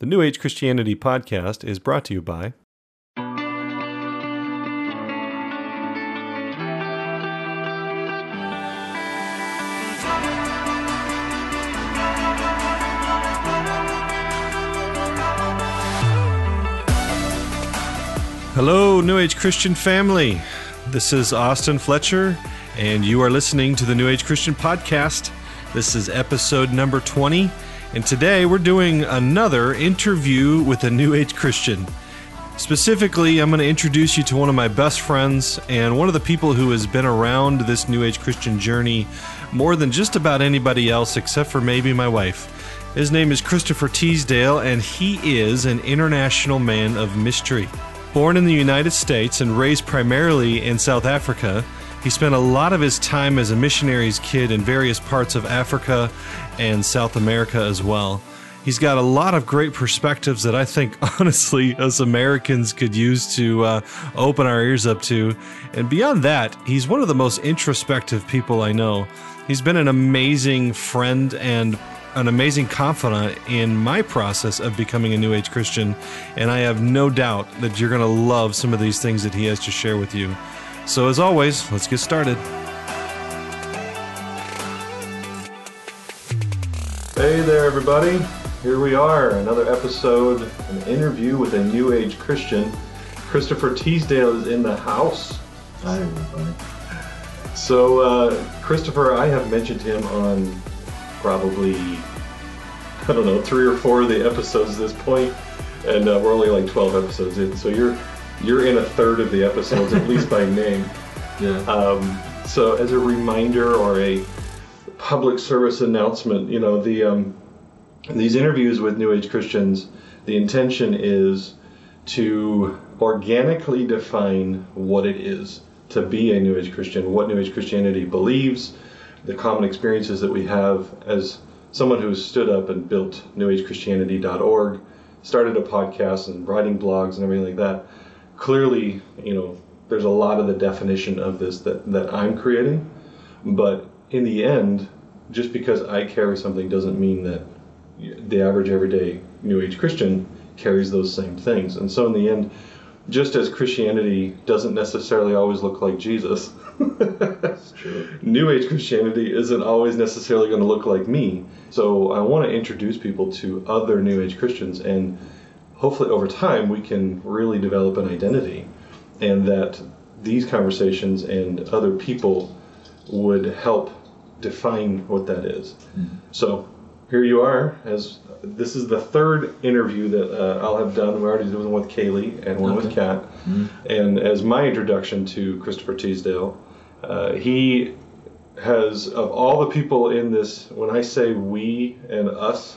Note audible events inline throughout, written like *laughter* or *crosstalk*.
The New Age Christianity podcast is brought to you by Hello, New Age Christian family. This is Austin Fletcher, and you are listening to the New Age Christian Podcast. This is episode number 20, and today we're doing another interview with a New Age Christian. Specifically, I'm going to introduce you to one of my best friends and one of the people who has been around this New Age Christian journey more than just about anybody else, except for maybe my wife. His name is Christopher Teasdale, and he is an international man of mystery. Born in the United States and raised primarily in South Africa, he spent a lot of his time as a missionary's kid in various parts of Africa and South America as well. He's got a lot of great perspectives that I think, *laughs* honestly, us Americans could use to uh, open our ears up to. And beyond that, he's one of the most introspective people I know. He's been an amazing friend and an amazing confidant in my process of becoming a New Age Christian, and I have no doubt that you're going to love some of these things that he has to share with you. So, as always, let's get started. Hey there, everybody. Here we are, another episode, an interview with a New Age Christian. Christopher Teasdale is in the house. Hi, everybody. So, uh, Christopher, I have mentioned him on probably I don't know three or four of the episodes at this point, and uh, we're only like twelve episodes in. So you're you're in a third of the episodes at least by name. *laughs* Yeah. Um, so as a reminder or a public service announcement, you know the um, these interviews with New Age Christians, the intention is to organically define what it is to be a New Age Christian, what New Age Christianity believes, the common experiences that we have as someone who's stood up and built newagechristianity.org, started a podcast and writing blogs and everything like that. Clearly, you know, there's a lot of the definition of this that, that I'm creating, but in the end, just because I carry something doesn't mean that the average everyday New Age Christian carries those same things. And so in the end, just as Christianity doesn't necessarily always look like Jesus, *laughs* New Age Christianity isn't always necessarily going to look like me. So I want to introduce people to other New Age Christians, and hopefully over time we can really develop an identity, and that these conversations and other people would help define what that is. Mm-hmm. So here you are as this is the third interview that uh, I'll have done. We already did one with Kaylee and one with Okay. Kat. Mhm. And as my introduction to Christopher Teasdale, uh, he has, of all the people in this, when I say we and us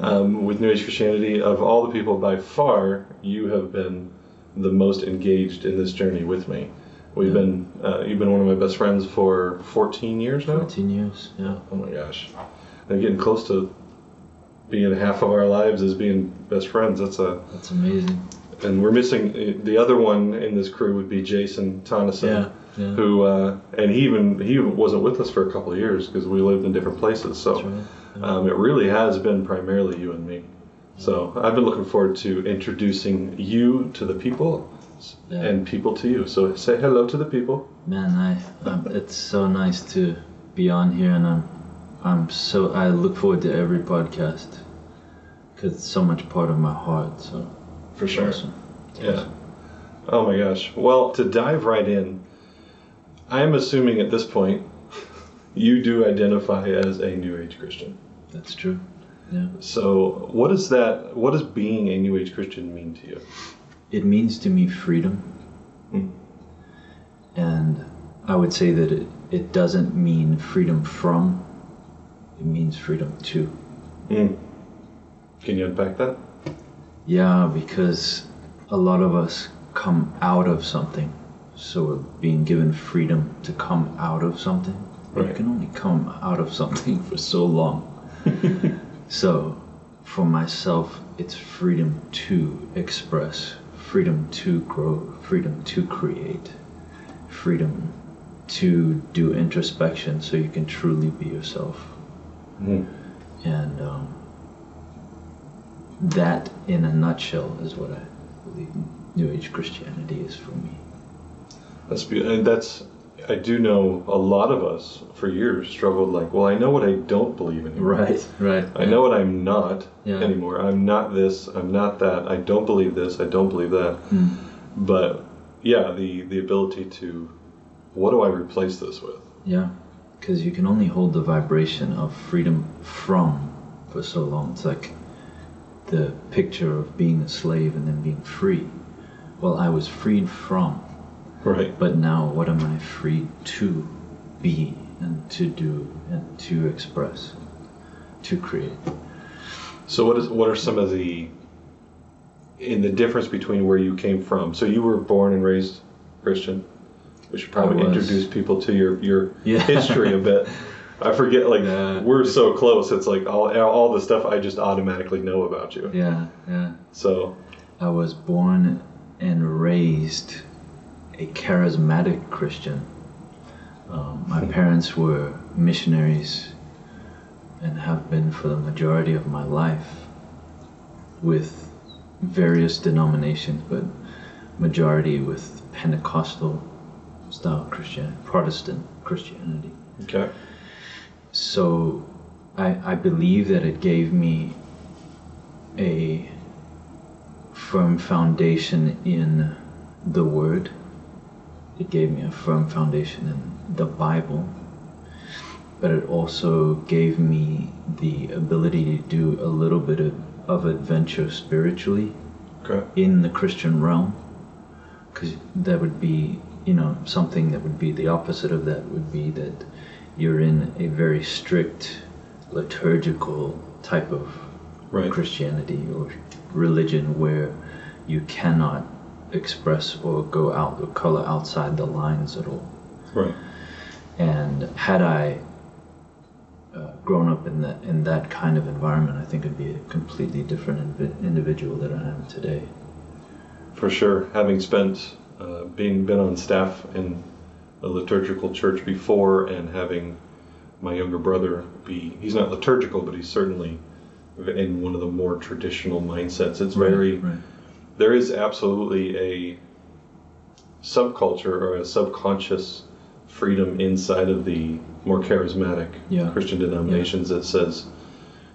um, with New Age Christianity, of all the people by far, you have been the most engaged in this journey with me. We've Yeah. been, uh, you've been one of my best friends for 14 years now. 14 years, yeah. Oh my gosh. And getting close to being half of our lives as being best friends. That's a, That's amazing. and we're missing the other one in this crew would be Jason Tonneson, Yeah, yeah. who, uh, and he even he wasn't with us for a couple of years because we lived in different places. So That's right. Yeah. Um, it really has been primarily you and me. So I've been looking forward to introducing you to the people Yeah. and people to you. So say hello to the people. Man, I, um, it's so nice to be on here, and I'm, I'm so, I look forward to every podcast because it's so much part of my heart. So, For sure. awesome. Yeah. awesome. Oh my gosh. Well, to dive right in, I'm assuming at this point you do identify as a New Age Christian. That's true. Yeah. So, what does that? What does being a New Age Christian mean to you? It means to me freedom. Hmm. And I would say that it, it doesn't mean freedom from, it means freedom to. Mm. Can you unpack that? Yeah, because a lot of us come out of something. So we're being given freedom to come out of something. But You can only come out of something *laughs* for so long. So for myself, it's freedom to express, freedom to grow, freedom to create, freedom to do introspection so you can truly be yourself. Mm. And um, that, in a nutshell, is what I believe New Age Christianity is for me. That's be- and that's I do know a lot of us for years struggled like, well, I know what I don't believe anymore. Right, right. I know what I'm not Yeah. anymore. I'm not this. I'm not that. I don't believe this. I don't believe that. Mm. But yeah, the the ability to, what do I replace this with? Yeah, because you can only hold the vibration of freedom from for so long. It's like the picture of being a slave and then being free. Well, I was freed from, Right. but now what am I free to be and to do and to express, to create? So what is what are some of the in the difference between where you came from? So you were born and raised Christian. We should probably introduce people to your your *laughs* Yeah. history a bit. I forget like Yeah. we're so close. It's like all all the stuff I just automatically know about you. Yeah, yeah. So I was born and raised a charismatic Christian. Um, my parents were missionaries and have been for the majority of my life with various denominations, but majority with Pentecostal style Christian, Protestant Christianity. okay. So I, I believe that it gave me a firm foundation in the Word. It gave me a firm foundation in the Bible. But it also gave me the ability to do a little bit of, of adventure spiritually Okay. in the Christian realm. Because that would be, you know, something that would be the opposite of that would be that you're in a very strict liturgical type of Right. Christianity or religion where you cannot express or go out or color outside the lines at all. Right. And had I uh, grown up in that in that kind of environment, I think I'd be a completely different invi- individual than I am today. For sure. Having spent uh, being been on staff in a liturgical church before and having my younger brother be he's not liturgical but he's certainly in one of the more traditional mindsets. It's very right. There is absolutely a subculture or a subconscious freedom inside of the more charismatic Yeah. Christian denominations that says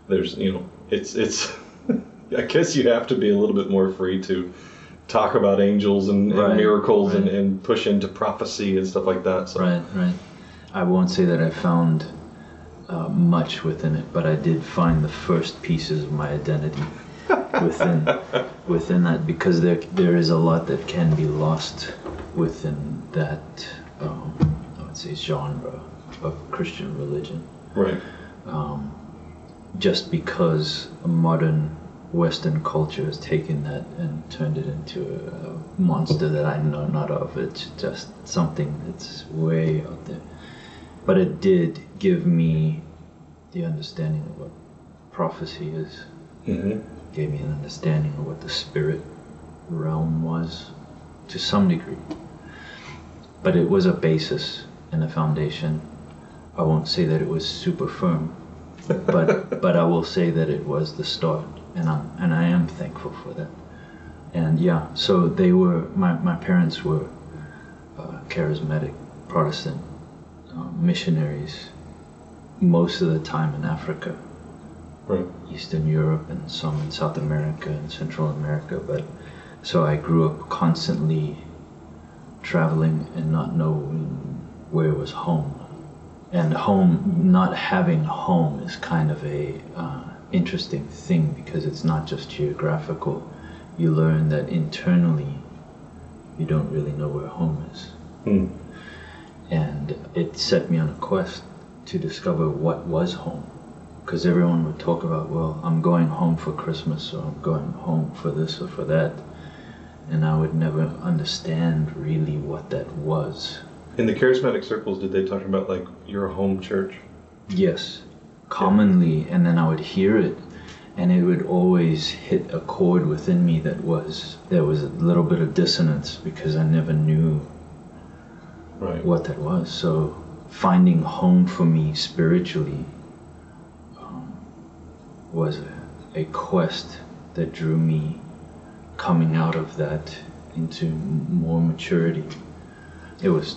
there's you know it's it's *laughs* I guess you have to be a little bit more free to talk about angels and, and Right, miracles and, and push into prophecy and stuff like that. So Right, right. I won't say that I found uh, much within it, but I did find the first pieces of my identity within within that because there there is a lot that can be lost within that um, I would say genre of Christian religion. right. Um, just because a modern Western culture has taken that and turned it into a, monster that I know not of. It's just something that's way out there. But it did give me the understanding of what prophecy is. hmm Gave me an understanding of what the spirit realm was, to some degree. But it was a basis and a foundation. I won't say that it was super firm, but *laughs* but I will say that it was the start, and I'm and I am thankful for that. And yeah, so they were my my parents were uh, charismatic Protestant uh, missionaries, most of the time in Africa, Right. Eastern Europe, and some in South America and Central America. But so I grew up constantly traveling and not knowing where was home and home not having home is kind of a uh, interesting thing because it's not just geographical you learn that internally you don't really know where home is Hmm. and it set me on a quest to discover what was home because everyone would talk about well i'm going home for christmas or i'm going home for this or for that and i would never understand really what that was In the charismatic circles, did they talk about like your home church? Yes, commonly, and then I would hear it, and it would always hit a chord within me that was there was a little bit of dissonance because I never knew Right. what that was. So finding home for me spiritually was a, quest that drew me coming out of that into more maturity. It was,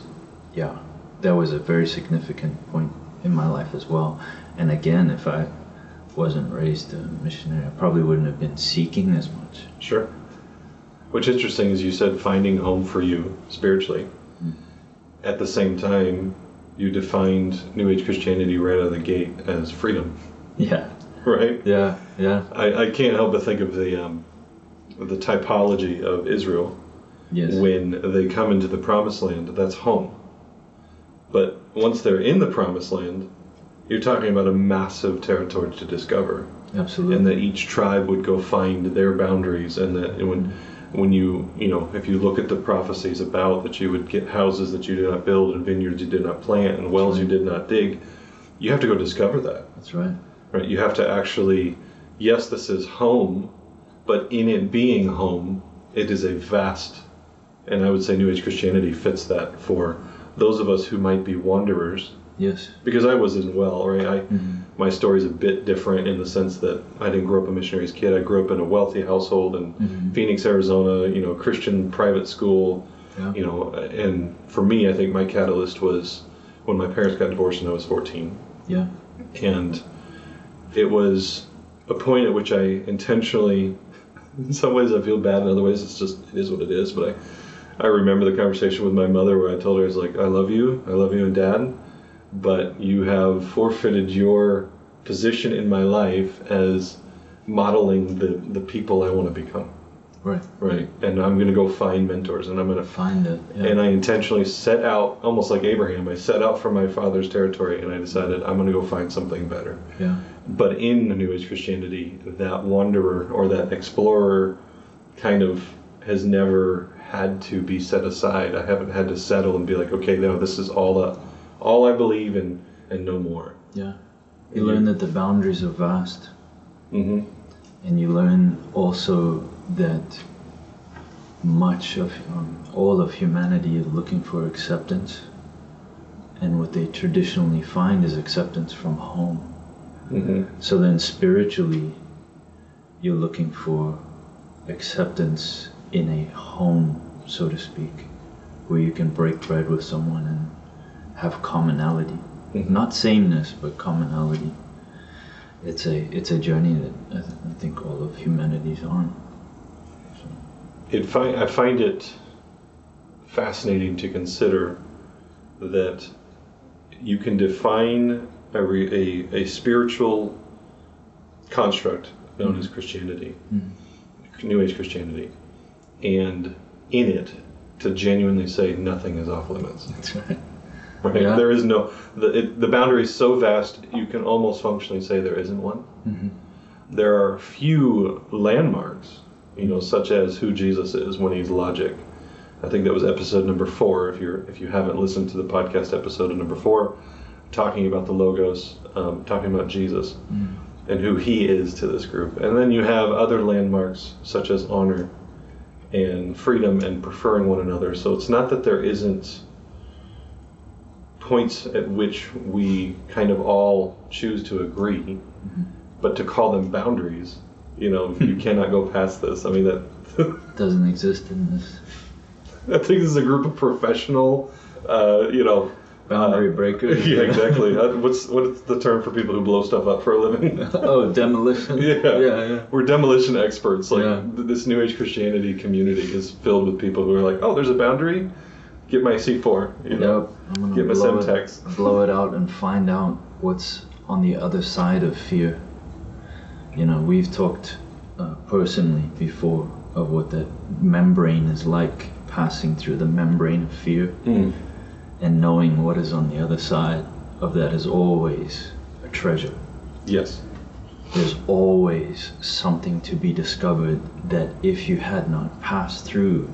yeah, that was a very significant point in my life as well. And again, if I wasn't raised a missionary, I probably wouldn't have been seeking as much. Sure. What's interesting is you said finding home for you spiritually. Mm-hmm. At the same time, you defined New Age Christianity right out of the gate as freedom, Yeah, *laughs* right? yeah, yeah. I, I can't help but think of the um, the typology of Israel Yes. when they come into the promised land. That's home. But once they're in the promised land, you're talking about a massive territory to discover. Absolutely. and that each tribe would go find their boundaries and that when when you you know if you look at the prophecies about that you would get houses that you did not build and vineyards you did not plant and wells you did not dig you have to go discover that That's right. Right you have to actually yes this is home but in it being home it is a vast and i would say new age christianity fits that for those of us who might be wanderers Yes. because I was as well, right? I, Mhm. My story's a bit different in the sense that I didn't grow up a missionary's kid. I grew up in a wealthy household in Mhm. Phoenix, Arizona, you know, Christian private school, Yeah. you know, and for me, I think my catalyst was when my parents got divorced when I was 14. Yeah. And it was a point at which I intentionally, in some ways I feel bad, in other ways it's just, it is what it is, but I, I remember the conversation with my mother where I told her, I was like, I love you, I love you and dad, but you have forfeited your position in my life as modeling the, the people I want to become, Right. right? And I'm going to go find mentors and I'm going to Find it. Yeah. and I intentionally set out, almost like Abraham, I set out from my father's territory and I decided I'm going to go find something better. yeah. But in the New Age Christianity, that wanderer or that explorer kind of has never had to be set aside. I haven't had to settle and be like, okay, no, this is all the, all I believe in and no more. Yeah. You learn that the boundaries are vast, hmm and you learn also that much of um, all of humanity is looking for acceptance, and what they traditionally find is acceptance from home. hmm So then, spiritually, you're looking for acceptance in a home, so to speak, where you can break bread with someone and have commonality. Mhm. Not sameness, but commonality. It's a it's a journey that I, th- I think all of humanity's on. It fi- I find it fascinating to consider that you can define a, re- a, a spiritual construct known as Christianity, New Age Christianity, and in it to genuinely say nothing is off limits. That's right. Right? Yeah. There is no the it, the boundary is so vast you can almost functionally say there isn't one. hmm There are few landmarks, you know, such as who Jesus is when he's logic. I think that was episode number four. If you're if you haven't listened to the podcast episode of number four, talking about the logos, um, talking about Jesus and who he is to this group. And then you have other landmarks such as honor and freedom and preferring one another. So it's not that there isn't points at which we kind of all choose to agree, but to call them boundaries, you know, you *laughs* cannot go past this. I mean that *laughs* Doesn't exist in this I think this is a group of professional, uh, you know. boundary uh, breakers. *laughs* Yeah, exactly. Uh, what's what's the term for people who blow stuff up for a living? oh, demolition. Yeah. Yeah. Yeah. We're demolition experts. Like Yeah. th- this New Age Christianity community is filled with people who are like, oh, there's a boundary. Get my C4. You know, Yep. I'm get my blow it, Semtex. blow it out and find out what's on the other side of fear. You know, we've talked uh, personally before of what that membrane is like, passing through the membrane of fear, Mm. and knowing what is on the other side of that is always a treasure. Yes. There's always something to be discovered that if you had not passed through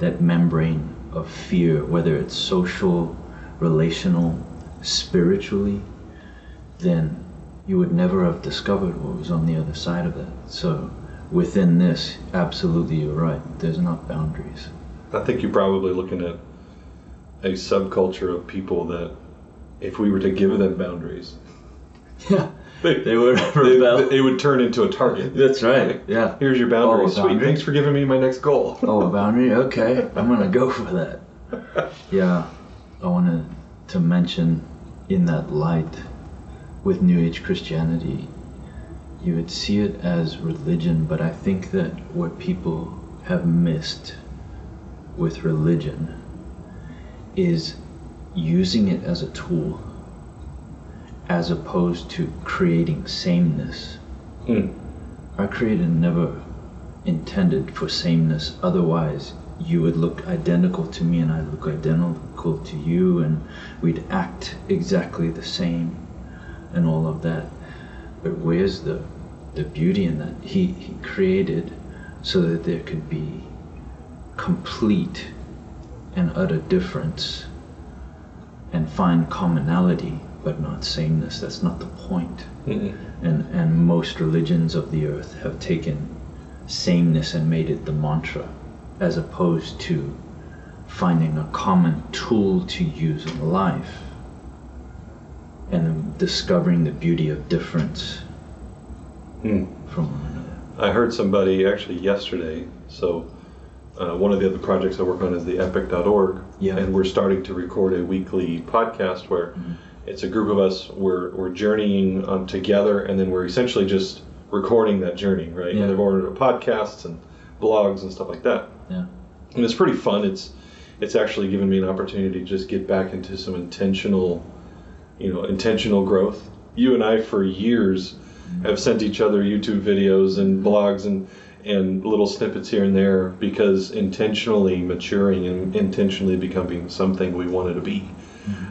that membrane of fear, whether it's social, relational, spiritually, then you would never have discovered what was on the other side of that. So within this, absolutely you're right. There's not boundaries. I think you're probably looking at a subculture of people that, if we were to give them boundaries, *laughs* Yeah. they, They would they- rebel. it would turn into a target. That's right. Yeah. Here's your boundary. Oh, Sweet. boundary? Thanks for giving me my next goal. *laughs* Oh, a boundary? Okay, I'm gonna go for that. *laughs* Yeah, I wanted to mention in that light with New Age Christianity, you would see it as religion, but I think that what people have missed with religion is using it as a tool as opposed to creating sameness. Hmm. Our Creator never intended for sameness, otherwise, you would look identical to me and I look identical to you, and we'd act exactly the same, and all of that. But where's the, the beauty in that? He, he created so that there could be complete and utter difference and find commonality, but not sameness. That's not the point Mm-mm. and and most religions of the earth have taken sameness and made it the mantra as opposed to finding a common tool to use in life and discovering the beauty of difference Hmm. from one another I heard somebody actually yesterday. So, uh, one of the other projects I work on is the epic.org. Yeah. And we're starting to record a weekly podcast where it's a group of us, we're, we're journeying um, together, and then we're essentially just recording that journey, right? Yeah. And they've ordered podcasts and blogs and stuff like that. yeah And it's pretty fun. It's it's actually given me an opportunity to just get back into some intentional, you know, intentional growth. You and I, for years, have sent each other YouTube videos and blogs and and little snippets here and there because intentionally maturing and intentionally becoming something we wanted to be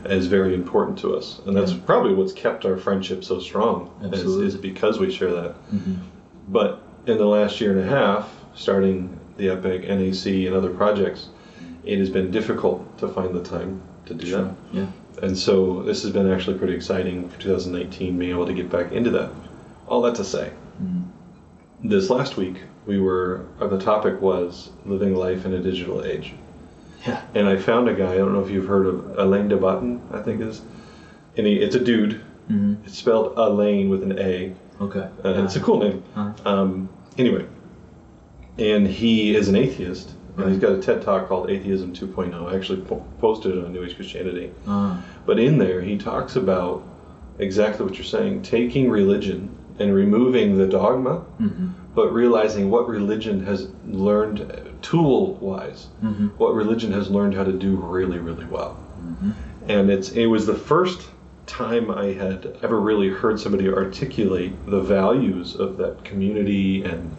is very important to us, and that's Yeah. probably what's kept our friendship so strong. Is, is because we share that. Mhm. But in the last year and a half, starting the Epic, NAC, and other projects, it has been difficult to find the time to do that. yeah And so this has been actually pretty exciting for 2019, being able to get back into that. All that to say, Mhm. this last week we were, uh, the topic was living life in a digital age. yeah And I found a guy, I don't know if you've heard of Alain de Botton, I think is, and he, it's a dude. Mhm. It's spelled Alain with an A. okay Uh, it's a cool name. Uh, Um, anyway, and he is an atheist, and he's got a TED talk called Atheism 2.0. I actually po- posted it on New Age Christianity. uh, But in there, he talks about exactly what you're saying taking religion and removing the dogma, mhm. but realizing what religion has learned tool wise, Mhm. what religion has learned how to do really, really well. Mhm. And it's it was the first time I had ever really heard somebody articulate the values of that community and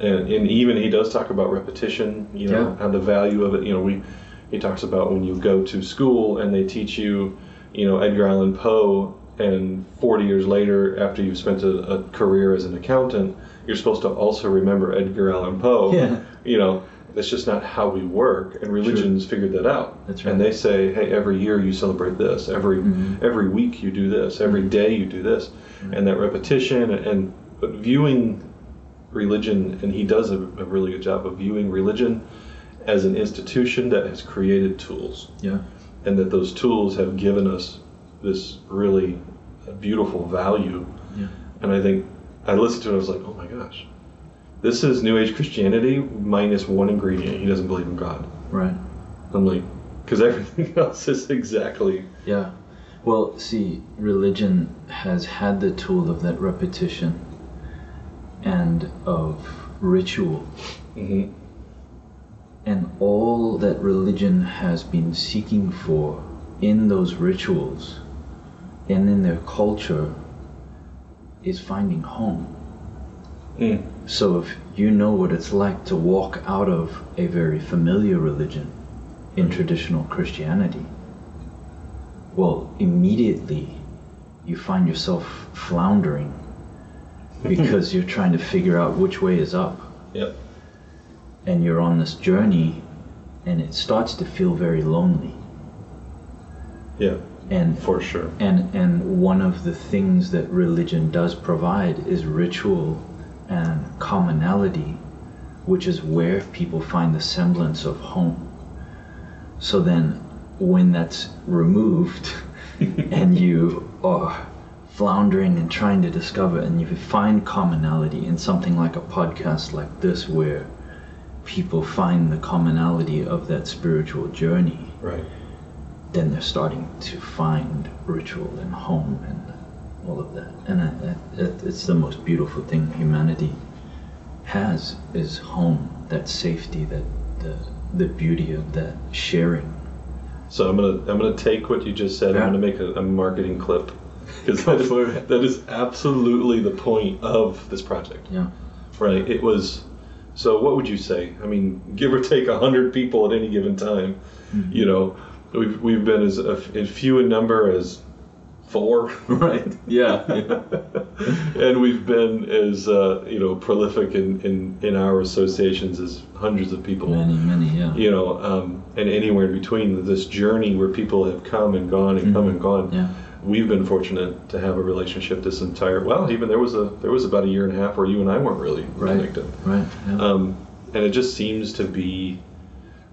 and, and even he does talk about repetition, you know, Yeah. how the value of it, you know, we he talks about when you go to school and they teach you, you know, Edgar Allan Poe and 40 years later after you've spent a, a career as an accountant, you're supposed to also remember Edgar Allan Poe. Yeah. You know, that's just not how we work and religions figured that out. That's And they say, hey, every year you celebrate this, every Mhm. every week you do this, every day you do this, and that repetition and but viewing religion, and he does a, a really good job of viewing religion as an institution that has created tools, yeah and that those tools have given us this really beautiful value. Yeah. And I think I listened to it, I was like, oh my gosh, this is New Age Christianity minus one ingredient. He doesn't believe in God. right I'm like, because everything *laughs* else is exactly Yeah. Well, see, religion has had the tool of that repetition and of ritual. hmm And all that religion has been seeking for in those rituals and in their culture is finding home. Mm. So if you know what it's like to walk out of a very familiar religion in traditional Christianity, well, immediately you find yourself floundering because you're trying to figure out which way is up. Yep. And you're on this journey and it starts to feel very lonely. Yeah, And for sure. and and one of the things that religion does provide is ritual and commonality, which is where people find the semblance of home. So then when that's removed *laughs* and you are floundering and trying to discover, and you find commonality in something like a podcast like this, where people find the commonality of that spiritual journey, Right. then they're starting to find ritual and home and all of that. And I, I, it's the most beautiful thing humanity has is home, that safety, that the the beauty of that sharing. So I'm gonna I'm gonna take what you just said. Yeah. I'm gonna make a, a marketing clip because that is, that is absolutely the point of this project. Yeah. Right. It was. So what would you say? I mean, give or take hundred people at any given time. Mm-hmm. You know, we've we've been as, as few in number as four. *laughs* Right. Yeah. *laughs* and we've been as uh, you know prolific in, in, in our associations as hundreds of people many, many. Yeah. you know, um, and anywhere in between this journey where people have come and gone and come and gone. Yeah. We've been fortunate to have a relationship this entire. Well, even there was a there was about a year and a half where you and I weren't really Right. connected, Right. Yeah. um, and it just seems to be.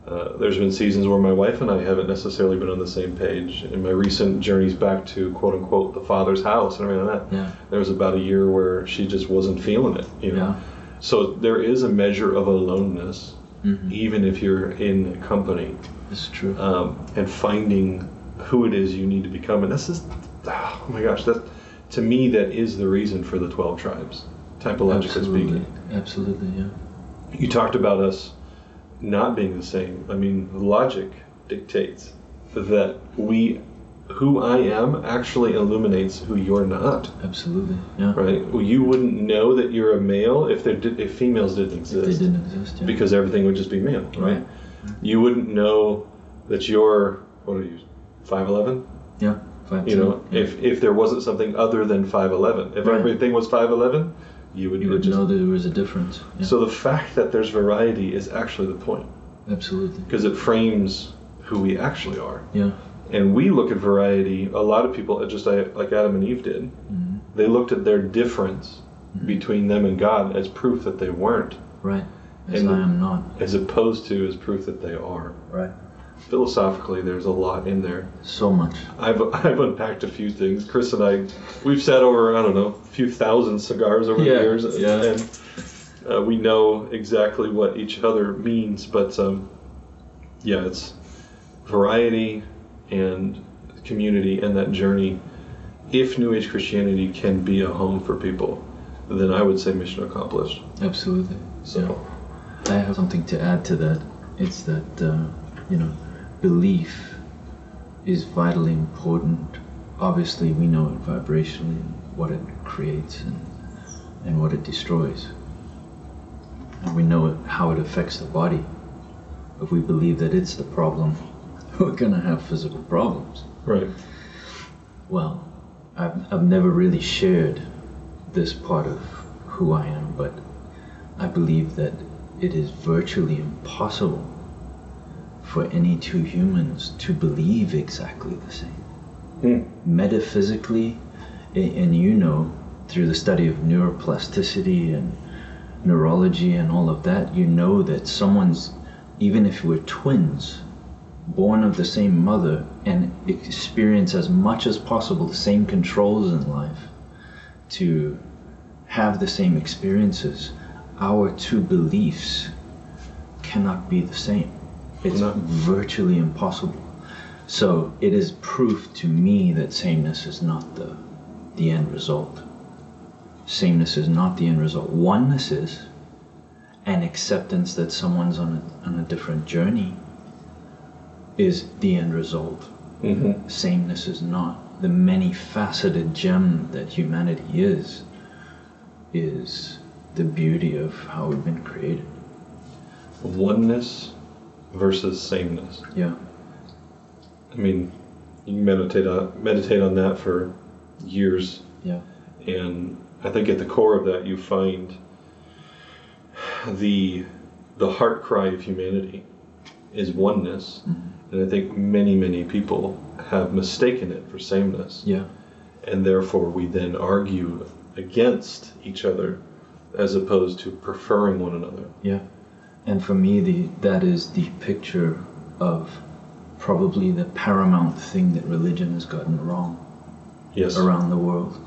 Uh, there's been seasons where my wife and I haven't necessarily been on the same page. In my recent journeys back to quote unquote the father's house and everything like that, yeah. there was about a year where she just wasn't feeling it. You know, Yeah. so there is a measure of aloneness, Mhm. even if you're in company, It's true. um, and finding who it is you need to become. And this is, oh my gosh, that to me that is the reason for the twelve tribes, typologically Absolutely. speaking. Absolutely. Yeah. You talked about us not being the same. I mean, logic dictates that we, who I am, actually illuminates who you're not. Absolutely. Yeah. Right? Well, you wouldn't know that you're a male if there did, if females didn't If they exist didn't exist. Yeah. because everything would just be male, right? Right. You wouldn't know that you're what are you, five eleven? Yeah. Five You know, yeah. if if there wasn't something other than five eleven, if Right. everything was five eleven, you would you would just- know that there was a difference. Yeah. So the fact that there's variety is actually the point Absolutely. because it frames who we actually are. Yeah. And we look at variety. A lot of people, just like Adam and Eve did, Mhm. they looked at their difference between them and God as proof that they weren't, Right. As And- I am not. as opposed to as proof that they are. Right. Philosophically, there's a lot in there. So much. I've *laughs* I've unpacked a few things. Chris and I, we've sat over I don't know a few thousand cigars over Yeah, the years, yeah. and uh, we know exactly what each other means. But um, yeah, it's variety and community and that journey. If New Age Christianity can be a home for people, then I would say mission accomplished. Absolutely. So I have something to add to that. It's that uh, you know, belief is vitally important. Obviously, we know it vibrationally what it creates and and what it destroys, and we know it, how it affects the body. If we believe that it's the problem, *laughs* we're gonna have physical problems. right, Well, I've, I've never really shared this part of who I am, but I believe that it is virtually impossible for any two humans to believe exactly the same. Hmm. Metaphysically, and you know, through the study of neuroplasticity and neurology and all of that, you know that someone's, even if we're twins, born of the same mother and experience as much as possible the same controls in life to have the same experiences, our two beliefs cannot be the same. It's No. virtually impossible. So it is proof to me that sameness is not the the end result. Sameness is not the end result. Oneness is, and acceptance that someone's on a, on a different journey is the end result. hmm Sameness is not. The many faceted gem that humanity is, is the beauty of how we've been created. oneness versus sameness. Yeah. I mean, you can meditate on meditate on that for years, Yeah. and I think at the core of that you find the the heart cry of humanity is oneness, mm-hmm. and I think many many people have mistaken it for sameness, Yeah. and therefore we then argue against each other as opposed to preferring one another. Yeah. And for me, the that is the picture of probably the paramount thing that religion has gotten wrong Yes. around the world.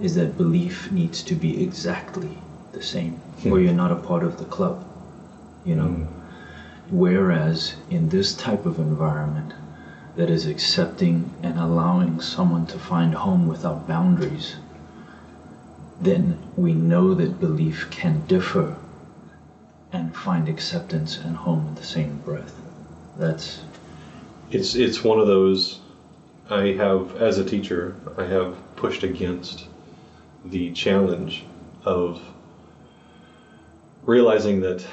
is that belief needs to be exactly the same, or you're not a part of the club. You know? Mm. Whereas in this type of environment that is accepting and allowing someone to find home without boundaries, then we know that belief can differ and find acceptance and home in the same breath. That's It's it's one of those I have as a teacher I have pushed against the challenge of realizing that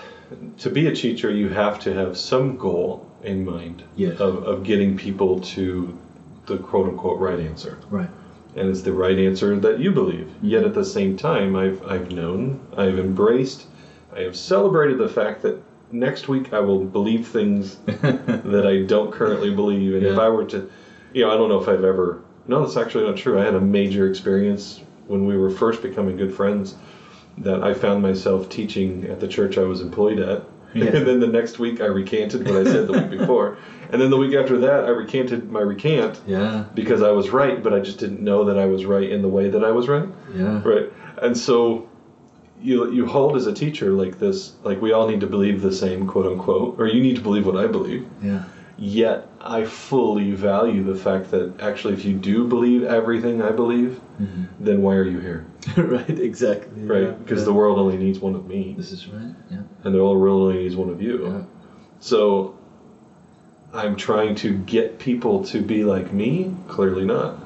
to be a teacher you have to have some goal in mind Yes. of, of getting people to the quote unquote right answer. right. and it's the right answer that you believe. Yet at the same time, I've I've known, I've embraced, I have celebrated the fact that next week I will believe things *laughs* that I don't currently believe, and if I were to, you know, I don't know if I've ever. No, that's actually not true. I had a major experience when we were first becoming good friends that I found myself teaching at the church I was employed at. Yeah. *laughs* And then the next week I recanted what I said the week *laughs* before. And then the week after that I recanted my recant Yeah. because I was right, but I just didn't know that I was right in the way that I was right. Yeah. Right. And so you you hold as a teacher like this, like we all need to believe the same, quote unquote, or you need to believe what I believe. Yeah. Yet I fully value the fact that actually, if you do believe everything I believe, Mhm. then why are you here? *laughs* right. Exactly. Right? Because the world only needs one of me, This is right. Yeah. and the world only needs one of you. Yeah. So I'm trying to get people to be like me? Clearly not.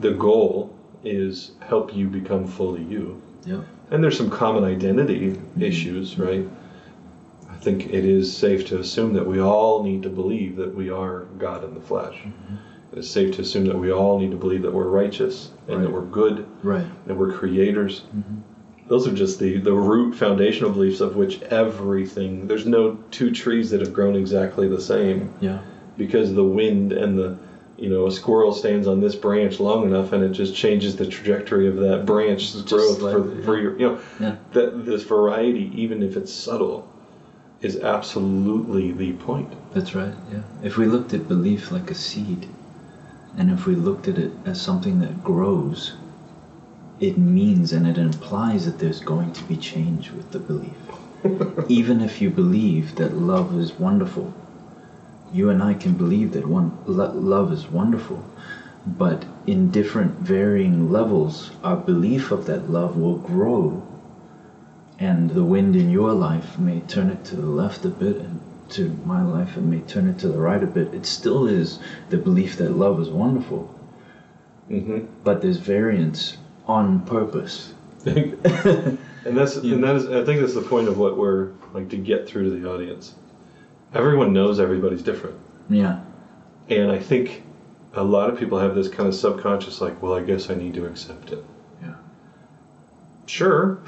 The goal is help you become fully you. Yeah. And there's some common identity issues, right? I think it is safe to assume that we all need to believe that we are God in the flesh. Mm-hmm. It's safe to assume that we all need to believe that we're righteous and that we're good Right. and we're creators. Mm-hmm. Those are just the, the root foundational beliefs of which everything, there's no two trees that have grown exactly the same Yeah. because the wind and the you know a squirrel stands on this branch long enough and it just changes the trajectory of that branch's growth for, slightly, for yeah. your you know Yeah. that this variety even if it's subtle is absolutely the point That's right. Yeah. If we looked at belief like a seed, and if we looked at it as something that grows, it means and it implies that there's going to be change with the belief. *laughs* Even if you believe that love is wonderful, you and I can believe that one lo- love is wonderful, but in different varying levels, our belief of that love will grow and the wind in your life may turn it to the left a bit and to my life it may turn it to the right a bit. It still is the belief that love is wonderful. Mm-hmm. but there's variance on purpose. *laughs* And that's and that is i think that's the point of what we're like to get through to the audience everyone knows everybody's different yeah and i think a lot of people have this kind of subconscious like well i guess i need to accept it yeah Sure.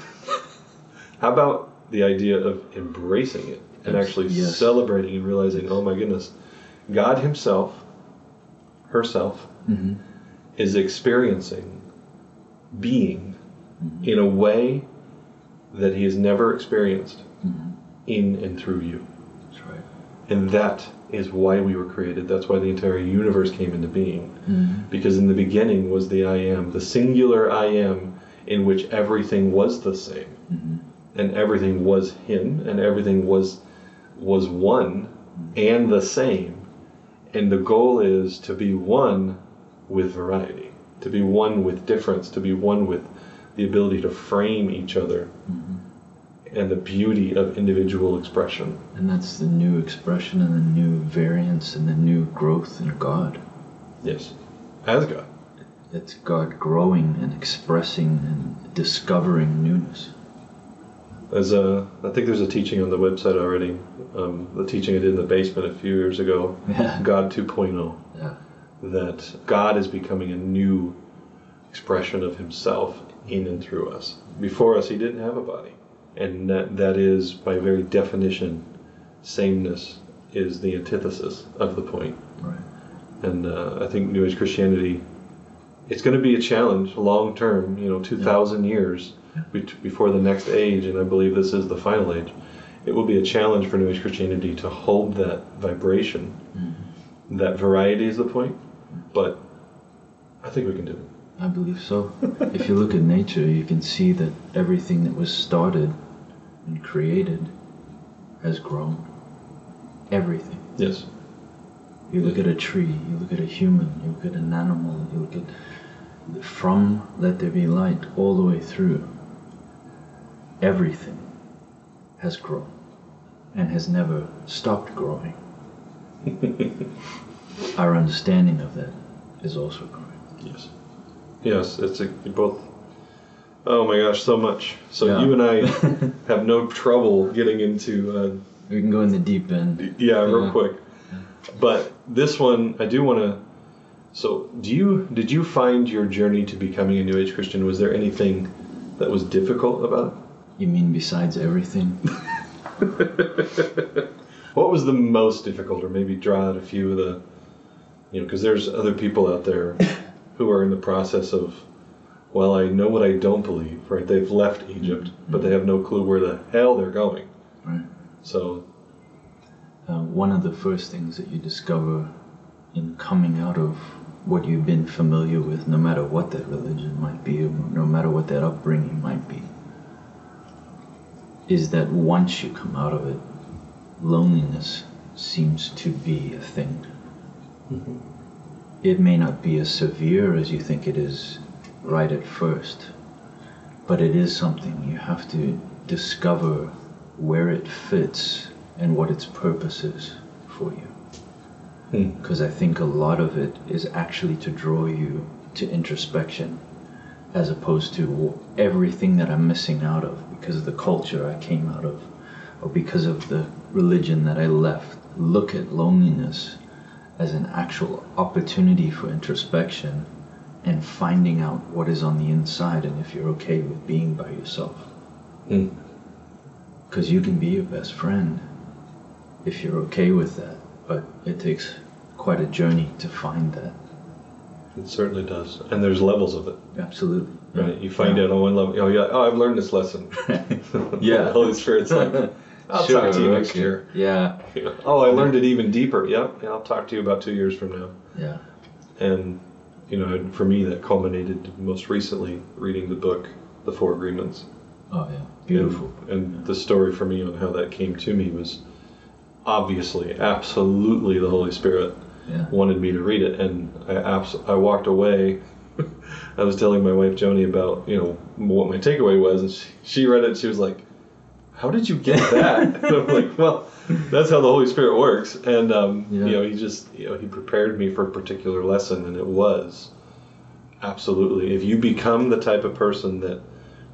*laughs* How about the idea of embracing it and Yes. actually Yes. celebrating and realizing, oh my goodness, God Himself, herself, mm-hmm. is experiencing being in a way that He has never experienced Mm-hmm. in and through you. And that is why we were created. That's why the entire universe came into being. mm-hmm. Because in the beginning was the I am, the singular I am, in which everything was the same. Mm-hmm. and everything was him and everything was was one and the same and the goal is to be one with variety to be one with difference to be one with the ability to frame each other Mm-hmm. And the beauty of individual expression. And that's the new expression and the new variance and the new growth in god. Yes. As god. It's god growing and expressing and discovering newness. As a i think there's a teaching on the website already. Um, the teaching i did in the basement a few years ago. Yeah. *laughs* God 2.0 yeah. That God is becoming a new expression of Himself in and through us. Before us, He didn't have a body, and that that is by very definition, sameness is the antithesis of the point. right And uh, I think New Age Christianity, it's going to be a challenge long term. You know, two thousand years bet- before the next age, and I believe this is the final age. It will be a challenge for New Age Christianity to hold that vibration. mm-hmm. That variety is the point, but I think we can do it. I believe so. *laughs* if you look at nature, you can see that everything that was started and created has grown. Everything. Yes. You look at a tree, you look at a human, you look at an animal, you look at from let there be light all the way through. Everything has grown and has never stopped growing. *laughs* Our understanding of that is also growing. Yes. Yes, it's a, both. Oh my gosh, so much. So Yeah. you and I *laughs* have no trouble getting into. Uh, We can go in the deep end. yeah, real Yeah. quick. But this one, I do want to. So, do you did you find your journey to becoming a New Age Christian? Was there anything that was difficult about it? You mean besides everything? *laughs* what was the most difficult, or maybe draw out a few of the, you know, because there's other people out there *laughs* who are in the process of, well, I know what I don't believe, right? They've left Egypt, but they have no clue where the hell they're going. Right. So, Uh, one of the first things that you discover in coming out of what you've been familiar with, no matter what that religion might be, no matter what that upbringing might be, is that once you come out of it, loneliness seems to be a thing. It may not be as severe as you think it is right at first, but it is something you have to discover where it fits and what its purpose is for you. Hmm. Because I think a lot of it is actually to draw you to introspection as opposed to everything that I'm missing out of because of the culture I came out of or because of the religion that I left. Look at loneliness as an actual opportunity for introspection and finding out what is on the inside and if you're okay with being by yourself. Hmm. Because you can be your best friend if you're okay with that, but it takes quite a journey to find that. it certainly does, and there's levels of it. Absolutely. Right, you find out on one level. Oh yeah, oh I've learned this lesson. *laughs* Yeah. *laughs* Holy Spirit's like, *laughs* I'll talk to you next okay. year. Yeah, Oh, I learned it even deeper. Yep, yeah, I'll talk to you about two years from now. yeah, And you know, for me, that culminated most recently reading the book, The Four Agreements. oh yeah, beautiful. And, and the story for me on how that came to me was obviously, absolutely, the Holy Spirit Yeah, wanted me to read it, and I abs- I walked away. *laughs* I was telling my wife Joni about you know what my takeaway was, and she, she read it. She was like, "How did you get that?" *laughs* I'm like, "Well, that's how the Holy Spirit works." And um, Yeah. you know, he just you know he prepared me for a particular lesson, and it was absolutely if you become the type of person that,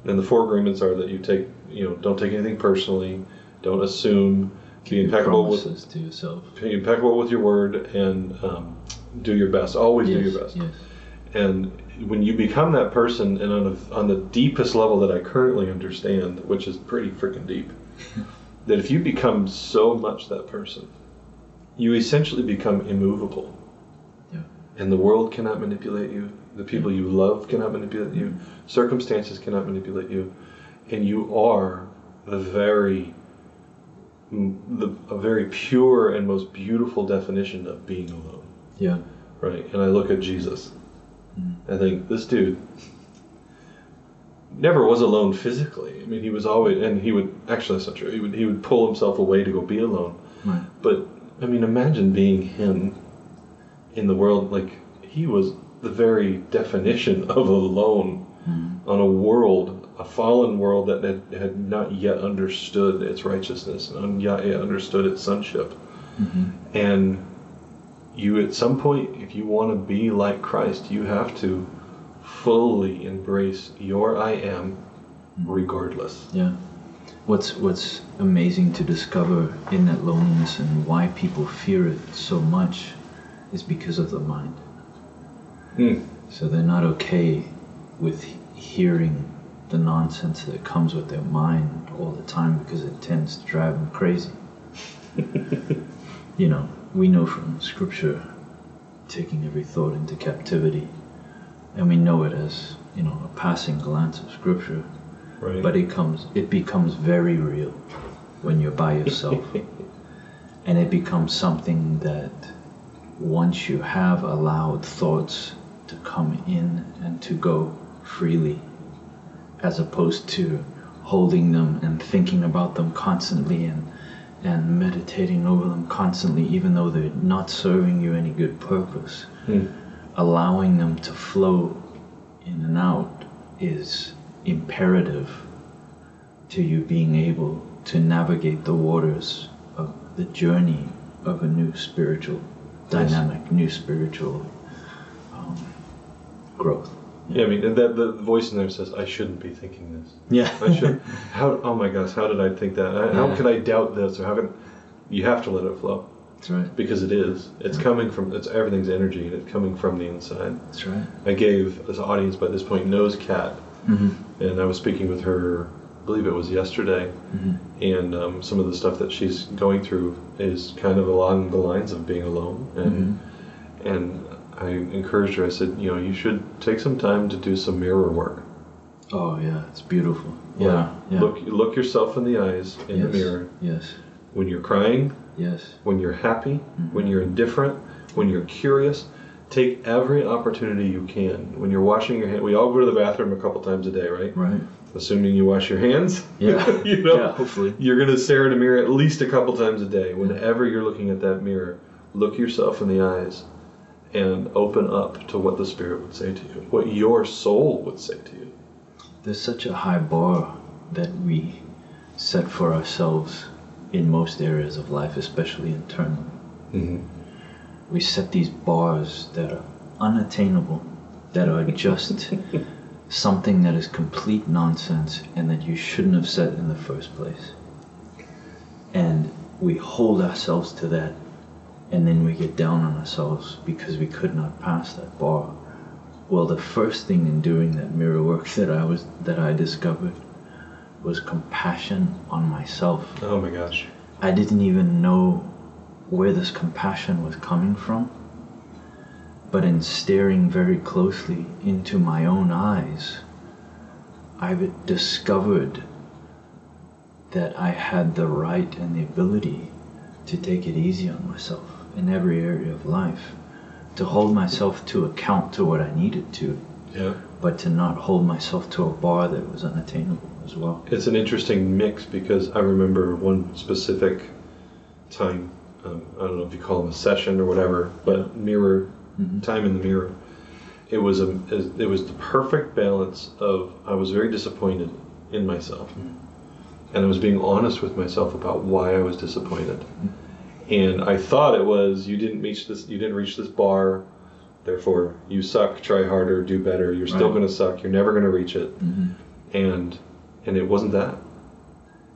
and the four agreements are that you take you know don't take anything personally, don't assume, be impeccable with to yourself. be impeccable with your word and um, do your best. Always yes, do your best. Yes. And when you become that person, and on, a, on the deepest level that I currently understand, which is pretty freaking deep, *laughs* that if you become so much that person, you essentially become immovable. Yeah. And the world cannot manipulate you. The people you love cannot manipulate you. Circumstances cannot manipulate you. And you are the very, the, a very pure and most beautiful definition of being alone Yeah. right? And I look at Jesus. Mm. I think this dude never was alone physically. I mean, he was always, and he would actually that's not true. He would he would pull himself away to go be alone. Right. But I mean, imagine being him in the world. Like he was the very definition of alone Mm. on a world, a fallen world that had, had not yet understood its righteousness and not yet understood its sonship. hmm And you, at some point, if you want to be like Christ, you have to fully embrace your I am, regardless. Yeah. What's What's amazing to discover in that loneliness and why people fear it so much is because of the mind. Hmm. So they're not okay with hearing the nonsense that comes with their mind all the time because it tends to drive them crazy. *laughs* you know, we know from scripture taking every thought into captivity, and we know it as, you know, a passing glance of scripture, Right. but it comes it becomes very real when you're by yourself. *laughs* and it becomes something that once you have allowed thoughts to come in and to go freely, as opposed to holding them and thinking about them constantly and and meditating over them constantly, even though they're not serving you any good purpose. Hmm. Allowing them to flow in and out is imperative to you being able to navigate the waters of the journey of a new spiritual Yes. dynamic, new spiritual um, growth. Yeah, I mean, that the voice in there says, "I shouldn't be thinking this. Yeah. I should. How? Oh my gosh, how did I think that? I- How Yeah. could I doubt this? Or how can? You have to let it flow That's right. because it is. It's coming from. It's everything's energy, and it's coming from the inside. That's right. I gave this audience by this point knows Kat, Mm-hmm. and I was speaking with her. I believe it was yesterday, Mm-hmm. and um, some of the stuff that she's going through is kind of along the lines of being alone and and I encouraged her I said you know you should take some time to do some mirror work Oh yeah, it's beautiful. Yeah. Yeah. look look yourself in the eyes in the mirror Yes. when you're crying Yes. when you're happy Mm-hmm. when you're indifferent when you're curious take every opportunity you can when you're washing your hand we all go to the bathroom a couple times a day right Right. assuming you wash your hands *laughs* Yeah. *laughs* you know Yeah. Hopefully. You're going to stare at a mirror at least a couple times a day. Whenever you're looking at that mirror, look yourself in the eyes and open up to what the Spirit would say to you, what your soul would say to you. There's such a high bar that we set for ourselves in most areas of life, especially internally. Mm-hmm. We set these bars that are unattainable, that are just *laughs* something that is complete nonsense and that you shouldn't have set in the first place. And we hold ourselves to that, and then we get down on ourselves because we could not pass that bar. Well, the first thing in doing that mirror work that I was that I discovered was compassion on myself. Oh my gosh. I didn't even know where this compassion was coming from. But in staring very closely into my own eyes, I discovered that I had the right and the ability to take it easy on myself in every area of life, to hold myself to account to what I needed to, Yeah. but to not hold myself to a bar that was unattainable as well. It's an interesting mix because I remember one specific time, um, I don't know if you call them a session or whatever, but mirror, Mhm. time in the mirror. It was a, it was the perfect balance of I was very disappointed in myself, and I was being honest with myself about why I was disappointed. And I thought it was you didn't reach this, you didn't reach this bar, therefore you suck. Try harder, do better. You're still Right. going to suck. You're never going to reach it Mhm. and and it wasn't that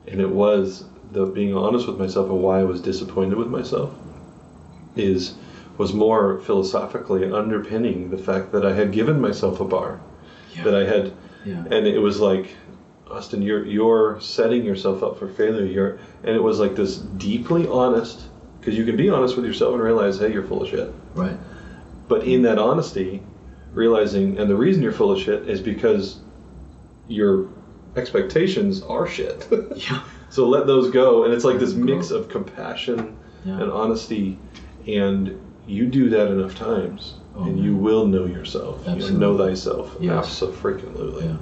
and it was the being honest with myself and why i was disappointed with myself is was more philosophically underpinning the fact that i had given myself a bar Yeah. that i had yeah. and it was like austin you're you're setting yourself up for failure you're and it was like this deeply honest because you can be honest with yourself and realize hey you're full of shit Right. but in that honesty, realizing, and the reason you're full of shit is because your expectations are shit. *laughs* Yeah. so let those go. And it's like this mix of compassion Yeah. and honesty. And you do that enough times, Oh, and man. you will know yourself. Absolutely. know thyself. Yes. Absolutely. Yeah.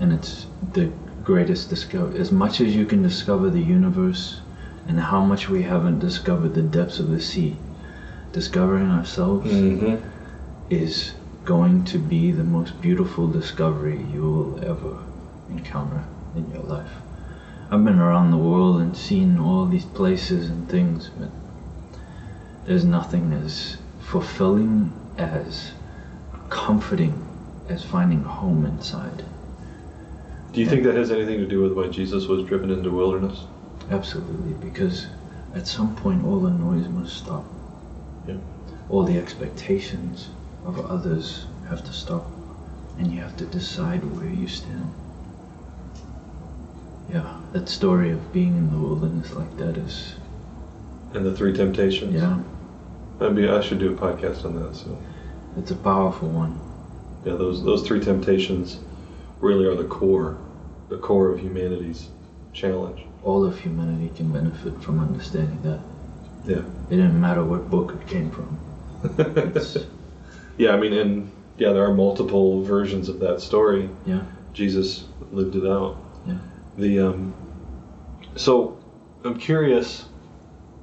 And it's the greatest discovery. As much as you can discover the universe and how much we haven't discovered the depths of the sea, discovering ourselves hmm is going to be the most beautiful discovery you will ever encounter in your life. I've been around the world and seen all these places and things, but there's nothing as fulfilling, as comforting as finding home inside. Do you think that has anything to do with why Jesus was driven into wilderness? Absolutely, because at some point all the noise must stop. Yeah. All the expectations of others have to stop, and you have to decide where you stand. Yeah, that story of being in the wilderness like that is, And the three temptations. yeah, Maybe I should do a podcast on that. So. it's a powerful one. Yeah, those those three temptations really are the core, the core of humanity's challenge. All of humanity can benefit from understanding that. Yeah. It didn't matter what book it came from. *laughs* Yeah, I mean, and yeah, there are multiple versions of that story. Yeah. Jesus lived it out. Yeah. The um, so I'm curious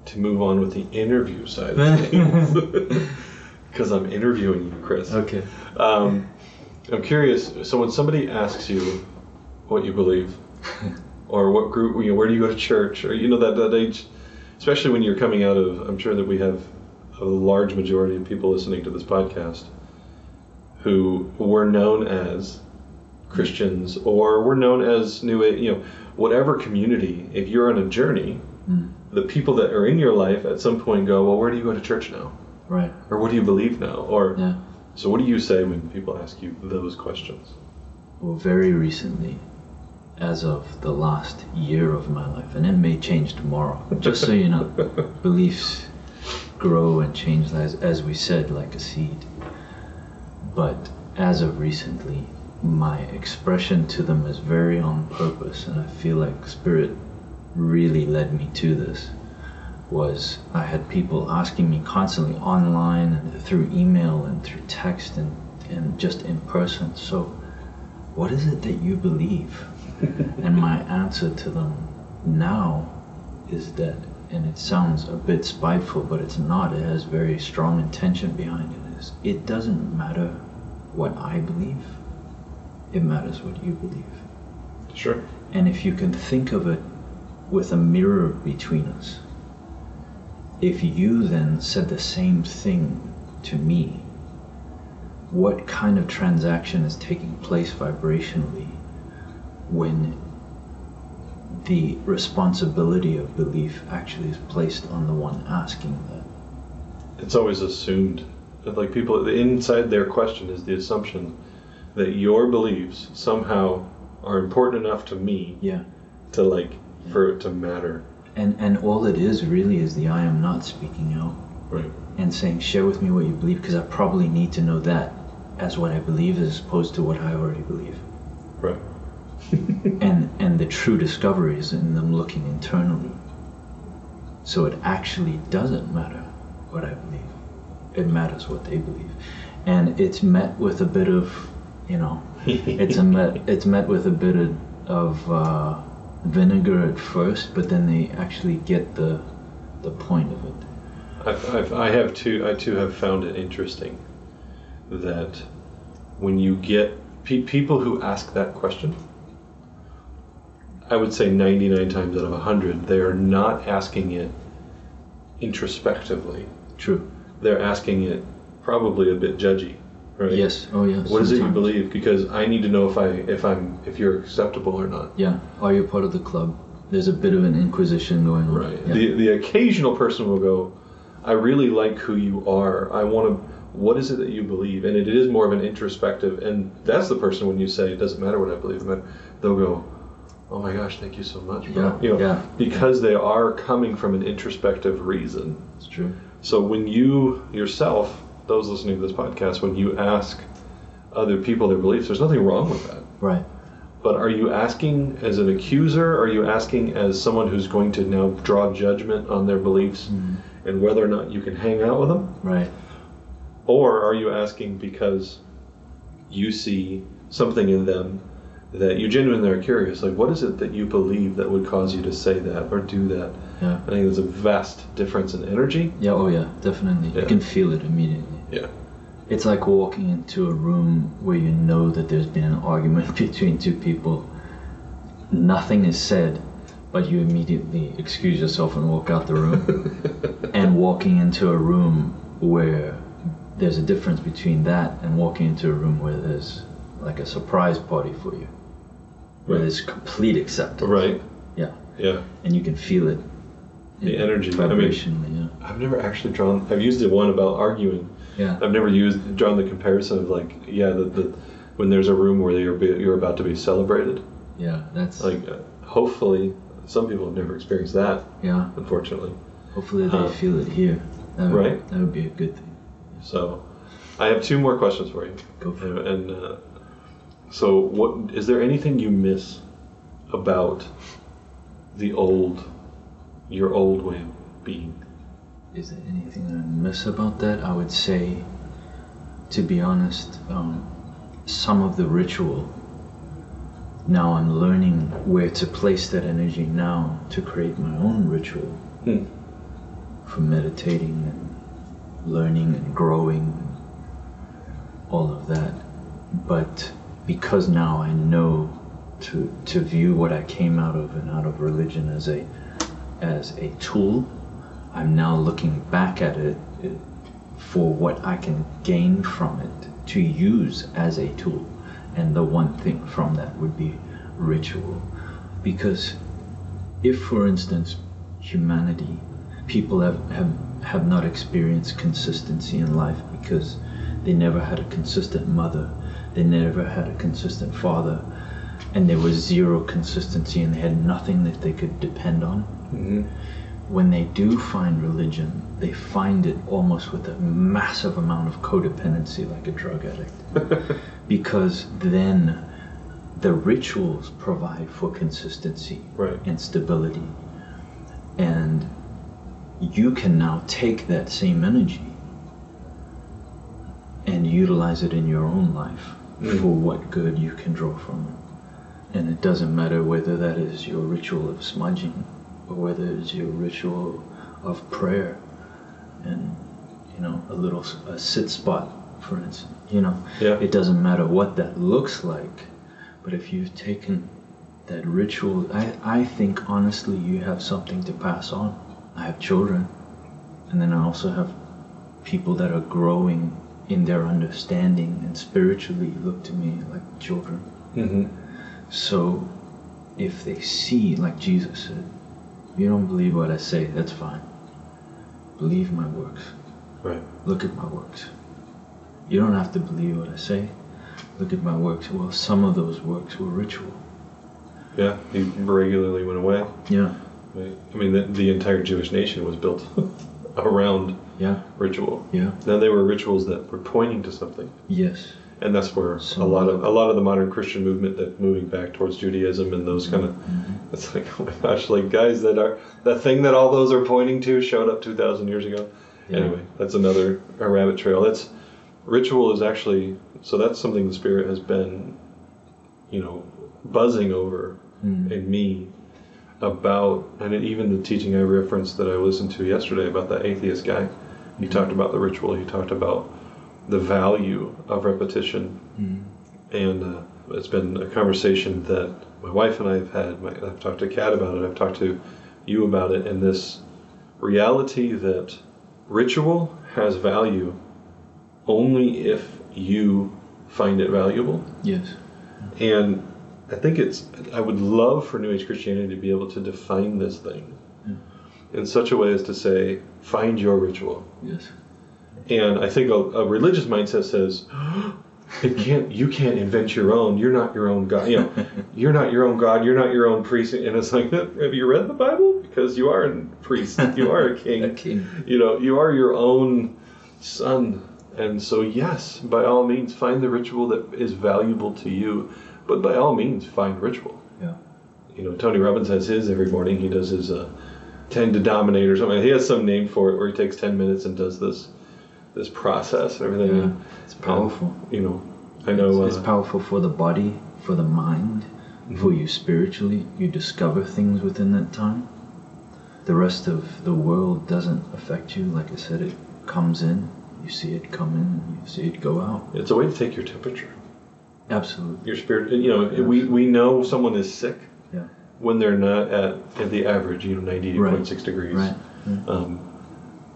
to move on with the interview side of *laughs* things *laughs* because I'm interviewing you, Chris. Okay. Um, I'm curious. So when somebody asks you what you believe, or what group, you know, where do you go to church, or you know that that age, especially when you're coming out of, I'm sure that we have a large majority of people listening to this podcast who were known as Christians or were known as New Age, you know, whatever community. If you're on a journey, Mm. the people that are in your life at some point go, well, where do you go to church now, Right. or what do you believe now, or Yeah. so what do you say when people ask you those questions? Well, very recently, as of the last year of my life, and it may change tomorrow, *laughs* just so you know, beliefs grow and change as, as we said, like a seed. But as of recently, my expression to them is very on purpose, and I feel like Spirit really led me to this. Was I had people asking me constantly online and through email and through text and, and just in person. So, what is it that you believe? And my answer to them now is that, and it sounds a bit spiteful, but it's not. It has very strong intention behind it. Is it doesn't matter what I believe. It matters what you believe. Sure. And if you can think of it with a mirror between us, if you then said the same thing to me, what kind of transaction is taking place vibrationally when the responsibility of belief actually is placed on the one asking that? It's always assumed that like people inside their question is the assumption that your beliefs somehow are important enough to me Yeah. to like for it to matter. And and all it is really is the I am not speaking out. Right. and saying, share with me what you believe, because I probably need to know that as what I believe as opposed to what I already believe. Right. *laughs* And and the true discovery is in them looking internally. So it actually doesn't matter what I believe. It matters what they believe. And it's met with a bit of, you know, it's a met *laughs* it's met with a bit of, of uh, vinegar at first, but then they actually get the the point of it. I've, I've, I have too. I too have found it interesting that when you get pe- people who ask that question, I would say 99 times out of 100, they are not asking it introspectively. True. They're asking it probably a bit judgy, right? Yes. Oh yes. What is it you sometimes. believe? Because I need to know if I if I'm if you're acceptable or not. Yeah. Are you part of the club? There's a bit of an inquisition going on. Right. Yeah. The the occasional person will go, I really like who you are. I want to. What is it that you believe? And it is more of an introspective. And that's the person when you say it doesn't matter what I believe, but they'll go, Oh my gosh, thank you so much. bro." Yeah, You know, yeah. Because they are coming from an introspective reason. it's true. So when you yourself, those listening to this podcast, when you ask other people their beliefs, there's nothing wrong with that. Right. But are you asking as an accuser? Are you asking as someone who's going to now draw judgment on their beliefs mm-hmm. and whether or not you can hang out with them? Right. Or are you asking because you see something in them that you genuinely are curious? Like, what is it that you believe that would cause you to say that or do that? Yeah. I think there's a vast difference in energy. Yeah. Oh yeah. Definitely. Yeah. You can feel it immediately. Yeah. It's like walking into a room where you know that there's been an argument *laughs* between two people. Nothing is said, but you immediately excuse yourself and walk out the room. *laughs* and walking into a room where there's a difference between that and walking into a room where there's like a surprise party for you, where there's complete acceptance. Right. Yeah. Yeah. And you can feel it. The energy. I mean- Vibrationally, yeah. I've never actually drawn. I've used the one about arguing. Yeah. I've never used drawn the comparison of like yeah the, the when there's a room where you're you're about to be celebrated. Yeah. That's Like uh, hopefully some people have never experienced that yeah. unfortunately. Hopefully they Uh, feel it here. That would, right. That would be a good thing. So I have two more questions for you. Go for it. And uh, so what is there anything you miss about the old your old way of being? Is there anything that I miss about that? I would say to be honest, um, some of the ritual. Now I'm learning where to place that energy now to create my own ritual Hmm. for meditating and learning and growing and all of that. But because now I know to to view what I came out of and out of religion as a as a tool, I'm now looking back at it for what I can gain from it to use as a tool. And the one thing from that would be ritual. Because if, for instance, humanity, people have, have, have not experienced consistency in life because they never had a consistent mother, they never had a consistent father, and there was zero consistency and they had nothing that they could depend on hmm when they do find religion, they find it almost with a massive amount of codependency, like a drug addict. *laughs* because then the rituals provide for consistency Right. and stability. And you can now take that same energy and utilize it in your own life. For what good you can draw from it. And it doesn't matter whether that is your ritual of smudging or whether it's your ritual of prayer and you know a little a sit spot for instance you know Yeah. it doesn't matter what that looks like but if you've taken that ritual I, I think honestly you have something to pass on i have children and then i also have people that are growing in their understanding and spiritually look to me like children hmm so if they see, like Jesus said, you don't believe what I say, that's fine. Believe my works. Right. Look at my works. You don't have to believe what I say. Look at my works. Well, some of those works were ritual. Yeah. He regularly went away. Yeah. I mean, the, the entire Jewish nation was built *laughs* around Yeah. ritual. Yeah. Now they were rituals that were pointing to something, Yes. and that's where So- a lot of a lot of the modern Christian movement that moving back towards Judaism and those kind of Mhm. *laughs* it's like oh my gosh, like guys that are the thing that all those are pointing to showed up two thousand years ago. Yeah. Anyway, that's another a rabbit trail. That's ritual is actually so that's something the spirit has been, you know, buzzing over Mm. in me about, and even the teaching I referenced that I listened to yesterday about that atheist guy. He talked about the ritual. He talked about the value of repetition, Mm. and uh, it's been a conversation that my wife and I have had. My, I've talked to Kat about it. I've talked to you about it, and this reality that ritual has value only if you find it valuable. Yes. And I think it's, I would love for New Age Christianity to be able to define this thing in such a way as to say, find your ritual. Yes. And I think a, a religious mindset says, *gasps* it can't, you can't invent your own. You're not your own God. You know, *laughs* you're not your own God. You're not your own priest. And it's like, *laughs* have you read the Bible? Because you are a priest. You are a *laughs* king. A king. You know, you are your own son. And so, yes, by all means, find the ritual that is valuable to you. But by all means, find ritual. Yeah. You know, Tony Robbins has his every morning. He does his uh, 10 to dominate or something. He has some name for it where he takes 10 minutes and does this this process and everything. Yeah. It's powerful. um, you know, I know. It's, uh, it's powerful for the body, for the mind, for you spiritually. You discover things within that time. The rest of the world doesn't affect you. Like I said, it comes in, you see it come in, you see it go out. it's a way to take your temperature. Absolutely. Your spirit, you know, we, we know someone is sick. When they're not at, at the average, you know, 98.6 degrees. Right. Yeah. um,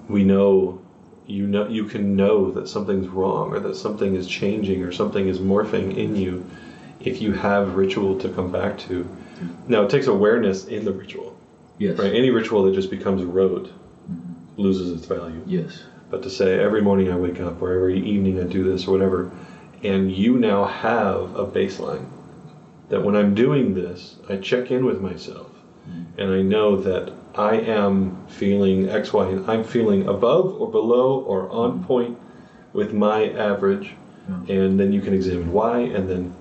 we know you know you can know that something's wrong or that something is changing or something is morphing in you if you have ritual to come back to hmm. now it takes awareness in the ritual Yes. right any ritual that just becomes rote hmm. loses its value Yes. but to say every morning i wake up or every evening i do this or whatever and you now have a baseline that when i'm doing this i check in with myself mm-hmm. and I know that I am feeling X, Y, and I'm feeling above or below or on mm-hmm. point with my average, Yeah. and then you can examine why, and then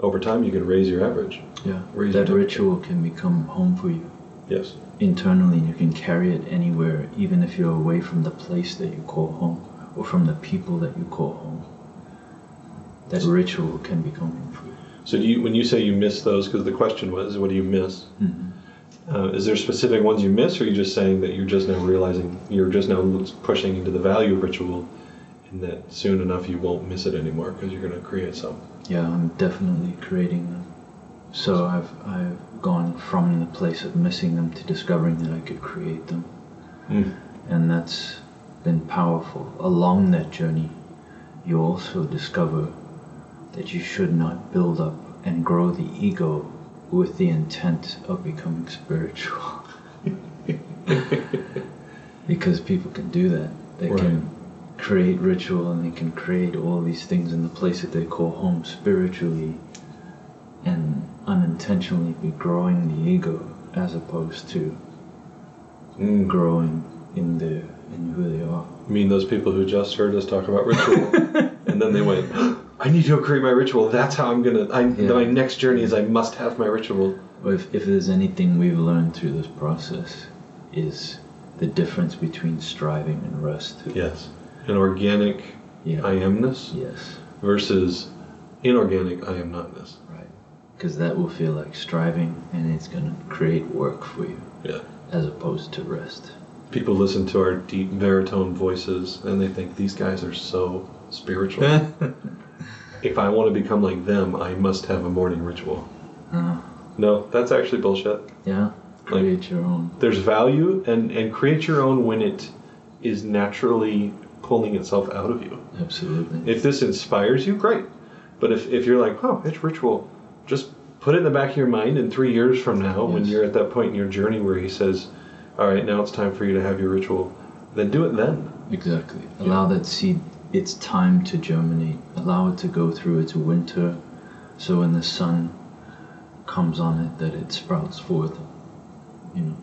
over time you can raise your average. Yeah. Raise That ritual can become home for you. Yes. internally you can carry it anywhere even if you're away from the place that you call home or from the people that you call home that ritual can become. So do you, when you say you miss those, because the question was, what do you miss? Uh, is there specific ones you miss, or are you just saying that you're just now realizing you're just now pushing into the value of ritual, and that soon enough you won't miss it anymore because you're going to create some? Yeah, I'm definitely creating them. So I've I've gone from the place of missing them to discovering that I could create them, Mm. and that's been powerful. Along that journey, you also discover that you should not build up and grow the ego with the intent of becoming spiritual. *laughs* because people can do that. They Right. can create ritual and they can create all these things in the place that they call home spiritually and unintentionally be growing the ego as opposed to Mm. growing in the in who they are. You mean those people who just heard us talk about ritual, *laughs* and then they went, "I need to go create my ritual. That's how I'm gonna. I, Yeah. My next journey is I must have my ritual." Or if, if there's anything we've learned through this process is the difference between striving and rest. Yes, an organic Yeah. I amness yes. versus inorganic I am notness. Right. Because that will feel like striving and it's going to create work for you Yeah. as opposed to rest. People listen to our deep baritone voices and they think these guys are so spiritual. *laughs* if I want to become like them, I must have a morning ritual. Uh, No, that's actually bullshit. yeah. Create your own. There's value and, and create your own when it is naturally pulling itself out of you. Absolutely. If this inspires you, great. But if, if you're like, oh, it's ritual, just put it in the back of your mind in three years from now, when you're at that point in your journey where he says, all right, now it's time for you to have your ritual, then do it then. Exactly. Allow that seed its time to germinate. Allow it to go through its winter so when the sun comes on it that it sprouts forth. You know,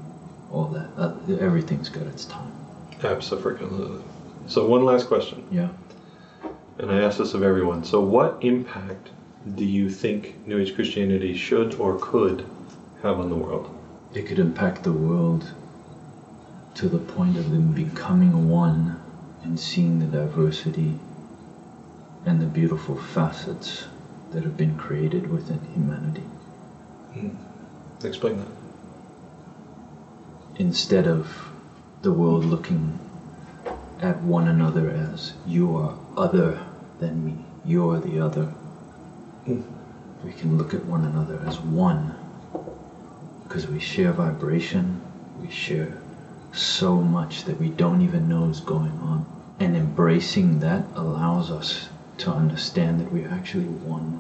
all that. Uh, everything's got its time. Absolutely. So, one last question, Yeah. and I ask this of everyone. So, what impact do you think New Age Christianity should or could have on the world? It could impact the world to the point of them becoming one and seeing the diversity and the beautiful facets that have been created within humanity. Explain that. Instead of the world looking at one another as you are other than me, you are the other, Mm. we can look at one another as one because we share vibration, we share so much that we don't even know is going on. And embracing that allows us to understand that we're actually one.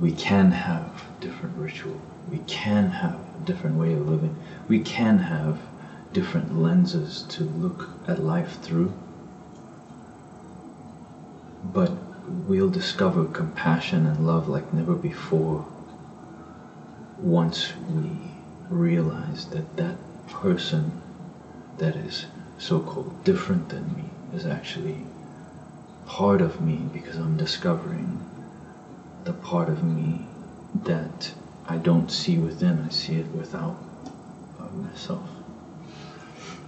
We can have different ritual. We can have a different way of living. We can have different lenses to look at life through. But we'll discover compassion and love like never before once we realize that that person that is so called different than me is actually part of me because I'm discovering the part of me that I don't see within, I see it without of myself.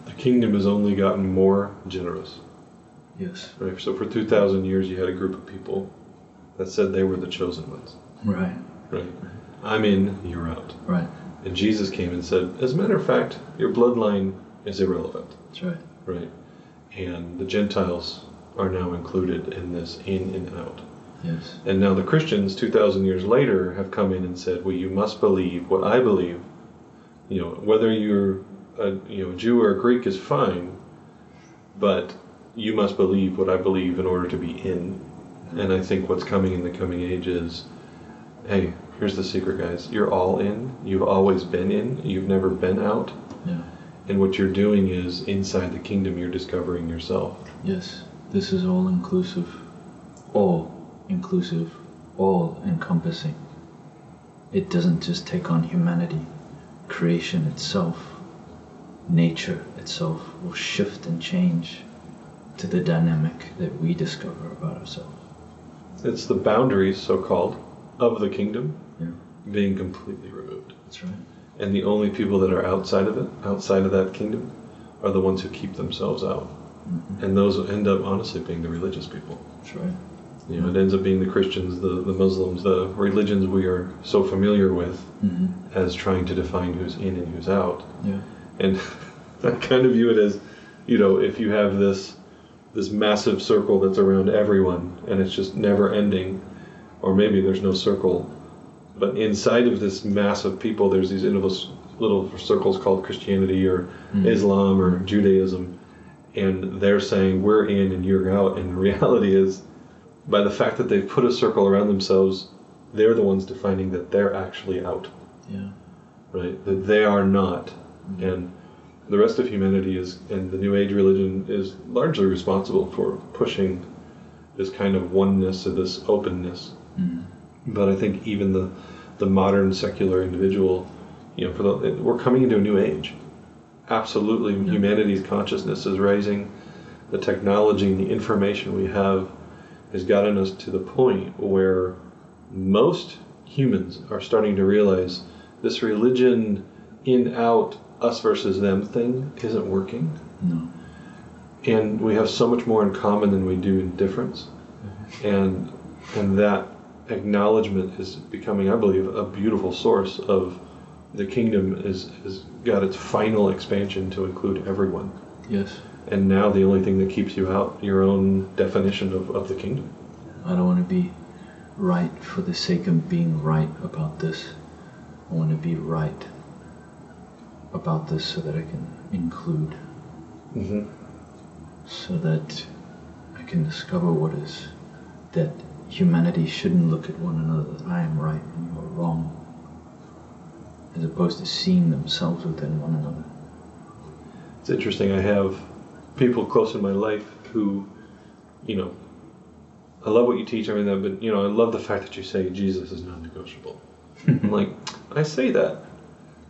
The kingdom has only gotten more generous. Yes. Right? So, for 2,000 years, you had a group of people that said they were the chosen ones. Right. Right? I'm in, you're out. Right. And Jesus came and said, as a matter of fact, your bloodline is irrelevant. That's right. Right? And the Gentiles are now included in this in and out. Yes. And now the Christians, 2,000 years later, have come in and said, well, you must believe what I believe. You know, whether you're a you know, Jew or a Greek is fine, but you must believe what I believe in order to be in. And I think what's coming in the coming age is, hey, here's the secret, guys. You're all in. You've always been in. You've never been out. Yeah. And what you're doing is inside the kingdom, you're discovering yourself. Yes. This is all inclusive. All inclusive. All encompassing. It doesn't just take on humanity. Creation itself, nature itself will shift and change to the dynamic that we discover about ourselves. It's the boundaries, so called, of the kingdom Yeah. being completely removed. That's right. And the only people that are outside of it, outside of that kingdom, are the ones who keep themselves out. Mhm. And those end up honestly being the religious people. That's right. You know, it ends up being the Christians, the, the Muslims, the religions we are so familiar with hmm as trying to define who's in and who's out. Yeah. And *laughs* I kind of view it as, you know, if you have this this massive circle that's around everyone and it's just never ending, or maybe there's no circle, but inside of this mass of people, there's these little little circles called Christianity or Mhm. Islam or Judaism, and they're saying we're in and you're out. And the reality is, by the fact that they've put a circle around themselves, they're the ones defining that they're actually out Yeah. right? That they are not, and the rest of humanity is, and the New Age religion is largely responsible for pushing this kind of oneness or this openness. Mhm. But I think even the the modern secular individual, you know, for the we're coming into a new age. Absolutely, Yeah. humanity's consciousness is rising. The technology and the information we have has gotten us to the point where most humans are starting to realize this religion in out us versus them thing isn't working No. and we have so much more in common than we do in difference mm-hmm. and and that acknowledgement is becoming i believe a beautiful source of the kingdom is has got its final expansion to include everyone Yes. and now the only thing that keeps you out your own definition of, of the kingdom I don't want to be right for the sake of being right about this. I want to be right about this so that I can include, mm-hmm. so that I can discover what is that humanity shouldn't look at one another that I am right and you are wrong, as opposed to seeing themselves within one another. It's interesting. I have people close in my life who, you know, I love what you teach, everything, but you know, I love the fact that you say Jesus is non-negotiable. *laughs* I'm like, I say that,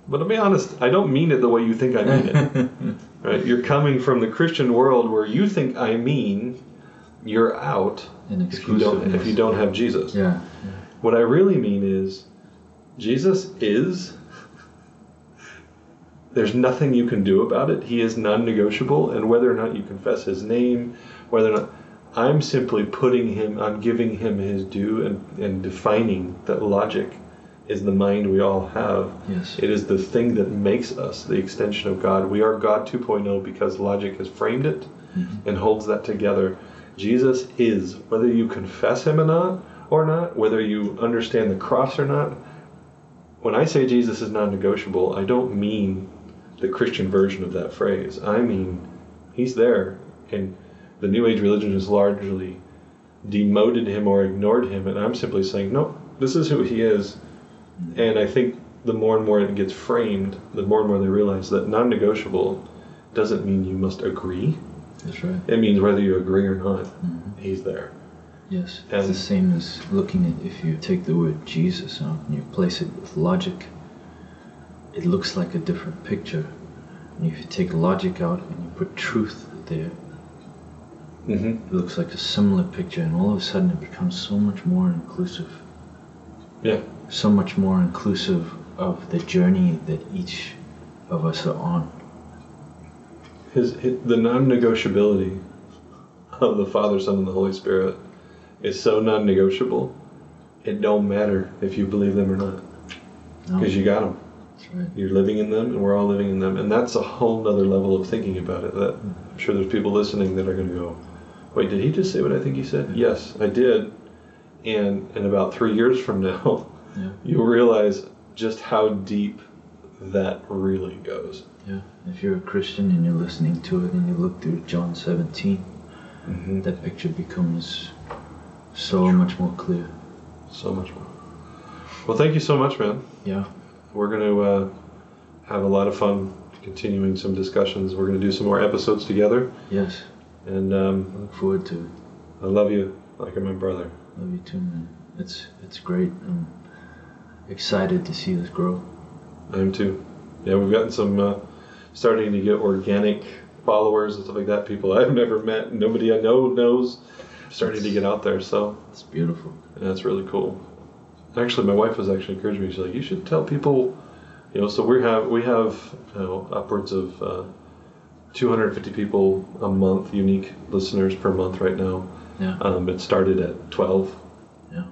but I'll be honest, I don't mean it the way you think I mean it. *laughs* right? You're coming from the Christian world where you think I mean you're out An if you don't if you don't have Jesus. Yeah. What I really mean is, Jesus is. There's nothing you can do about it. He is non negotiable, and whether or not you confess his name, whether or not. I'm simply putting him, I'm giving him his due and, and defining that logic is the mind we all have. Yes. It is the thing that makes us the extension of God. We are God 2.0 because logic has framed it Mhm. and holds that together. Jesus is, whether you confess him or not, or not, whether you understand the cross or not. When I say Jesus is non negotiable, I don't mean the Christian version of that phrase. I mean, he's there. And the New Age religion has largely demoted him or ignored him. And I'm simply saying, no, this is who he is. And I think the more and more it gets framed, the more and more they realize that non negotiable doesn't mean you must agree. That's right. It means whether you agree or not, Mhm. he's there. Yes, it's the same as looking at if you take the word Jesus out and you place it with logic, it looks like a different picture. And if you take logic out and you put truth there, Mm-hmm. it looks like a similar picture, and all of a sudden it becomes so much more inclusive. Yeah. So much more inclusive of the journey that each of us are on. His, his the non-negotiability of the Father, Son, and the Holy Spirit is so non-negotiable. It don't matter if you believe them or not, No, because you got them. right. You're living in them, and we're all living in them, and that's a whole nother level of thinking about it. That mm-hmm. I'm sure there's people listening that are going to go, "Wait, did he just say what I think he said?" Yes, I did. And in about three years from *laughs* now, Yeah. you'll realize just how deep that really goes. Yeah. If you're a Christian and you're listening to it and you look through John 17, Mm-hmm. that picture becomes so much more clear. So much more. Well, thank you so much, man. Yeah. We're going to uh, have a lot of fun continuing some discussions. We're going to do some more episodes together, Yes. and um, I look forward to it. I love you like you're my brother. Love you too, man. It's it's great. I'm excited to see this grow. I am too. Yeah, we've gotten some uh, starting to get organic followers and stuff like that. People I've never met, nobody I know knows, starting to get out there. So It's beautiful. that's really cool. Actually, my wife was actually encouraging me. She's like, "You should tell people." You know, so we have we have you know, upwards of uh, 250 people a month, unique listeners per month right now, Yeah. Um, it started at 12, Yeah.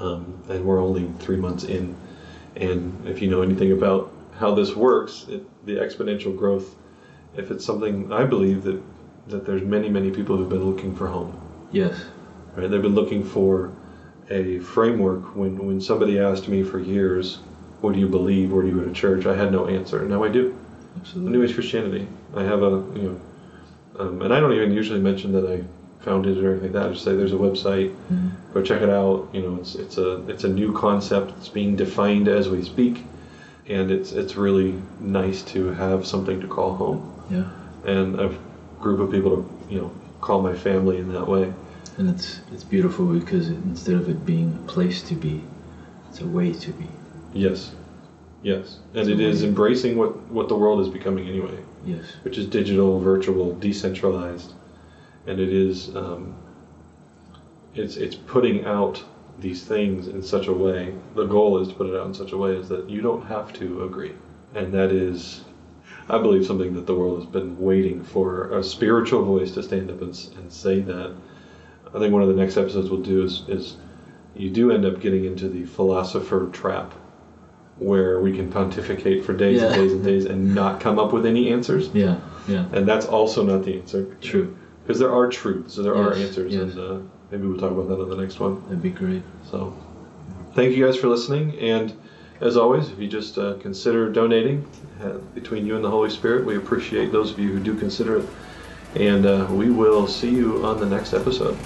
um, and we're only three months in. And if you know anything about how this works, it, the exponential growth, if it's something I believe that that there's many many people who've been looking for home. Yes. Right? They've been looking for a framework. When when somebody asked me for years, "What do you believe? Where do you go to church?" I had no answer. Now I do. Absolutely. New Age Christianity. I have a you know, um, and I don't even usually mention that I founded it or anything like that. I just say there's a website. Mhm. Go check it out. You know, it's it's a it's a new concept. It's being defined as we speak, and it's it's really nice to have something to call home Yeah. and a group of people to you know call my family in that way. And it's it's beautiful because it, instead of it being a place to be, it's a way to be. Yes, yes, and it is embracing what what the world is becoming anyway. Yes. which is digital, virtual, decentralized, and it is um, it's it's putting out these things in such a way. The goal is to put it out in such a way is that you don't have to agree, and that is, I believe, something that the world has been waiting for a spiritual voice to stand up and, and say that. I think one of the next episodes we'll do is is you do end up getting into the philosopher trap. Where we can pontificate for days and days and days and not come up with any answers. Yeah. Yeah. And that's also not the answer. True. Because there are truths, there are answers, yes. and uh, maybe we'll talk about that on the next one. That'd be great. So, thank you guys for listening. And as always, if you just uh, consider donating uh, between you and the Holy Spirit, we appreciate those of you who do consider it. And uh, we will see you on the next episode.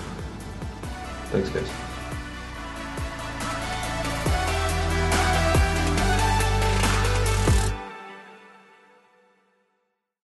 Thanks, guys.